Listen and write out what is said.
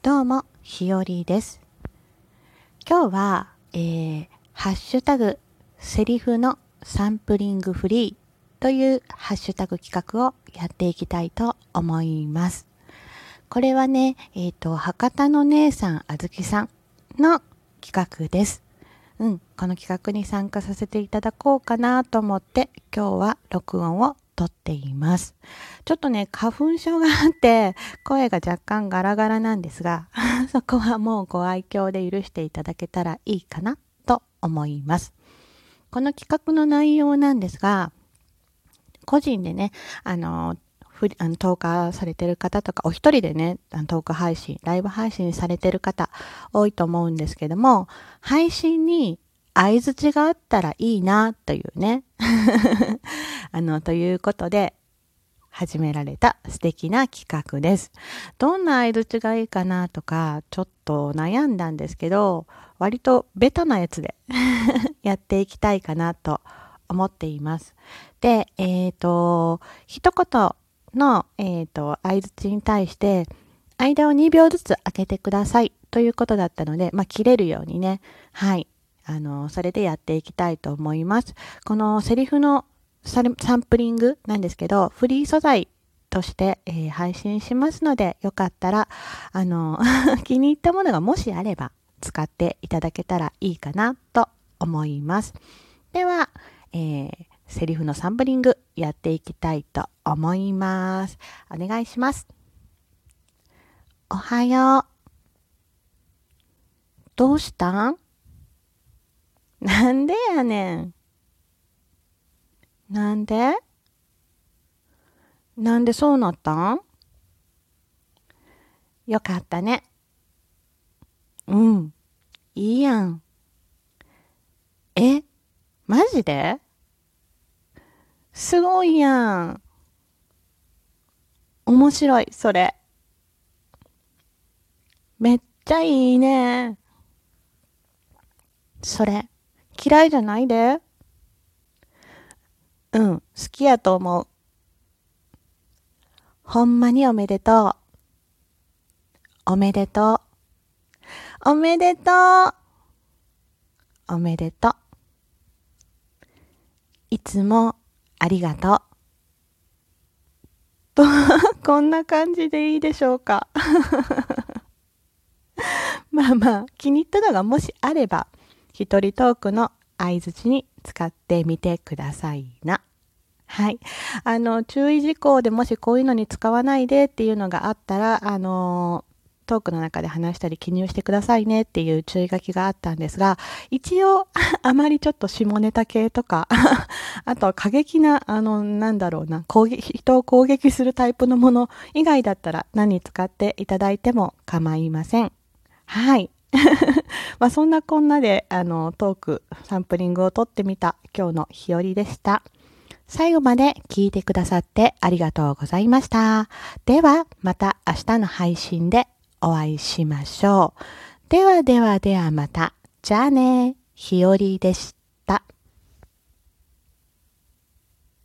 どうも、ひよりです。今日は、えー、ハッシュタグ、セリフのサンプリングフリーというハッシュタグ企画をやっていきたいと思います。これはね、えっ、と、博多の姉さん、あずきさんの企画です。うん、この企画に参加させていただこうかなと思って、今日は録音を撮っています。ちょっとね、花粉症があって、声が若干ガラガラなんですが、そこはもうご愛嬌で許していただけたらいいかなと思います。この企画の内容なんですが、個人でね、あの、ふあの投下されてる方とか、お一人でね、あのトーク配信、ライブ配信されてる方多いと思うんですけども、配信に相づちがあったらいいなというね、あの、ということで、始められた素敵な企画です。どんな相づちがいいかなとか、ちょっと悩んだんですけど、割とベタなやつで やっていきたいかなと思っています。で、えっ、と、一言の、えっ、と、相づちに対して、間を2秒ずつ開けてくださいということだったので、まあ、切れるようにね、はい、あの、それでやっていきたいと思います。このセリフのサンプリングなんですけど、フリー素材として、えー配信しますので、よかったら、あの、気に入ったものがもしあれば、使っていただけたらいいかなと思います。では、えーセリフのサンプリングやっていきたいと思います。お願いします。おはよう。どうしたん？なんでやねん。なんで？なんでそうなったん？よかったね。うん。いいやん。え？マジで？すごいやん。面白い、それ。めっちゃいいね。それ、嫌いじゃないで。うん、好きやと思う。ほんまにおめでとう。おめでとう。おめでとう。おめでとう。いつもありがとう。と、こんな感じでいいでしょうか。まあまあ、気に入ったのがもしあれば、一人トークの相づちに使ってみてくださいな。はい。あの、注意事項でもしこういうのに使わないでっていうのがあったら、あの、トークの中で話したり記入してくださいねっていう注意書きがあったんですが、一応、あまりちょっと下ネタ系とか、あとは過激な、あの、なんだろうな、攻撃、人を攻撃するタイプのもの以外だったら何使っていただいても構いません。はい。まあそんなこんなで、あの、トーク、サンプリングを撮ってみた今日の日和でした。最後まで聞いてくださってありがとうございました。では、また明日の配信でお会いしましょう。ではではではまた。じゃあね、日和でした。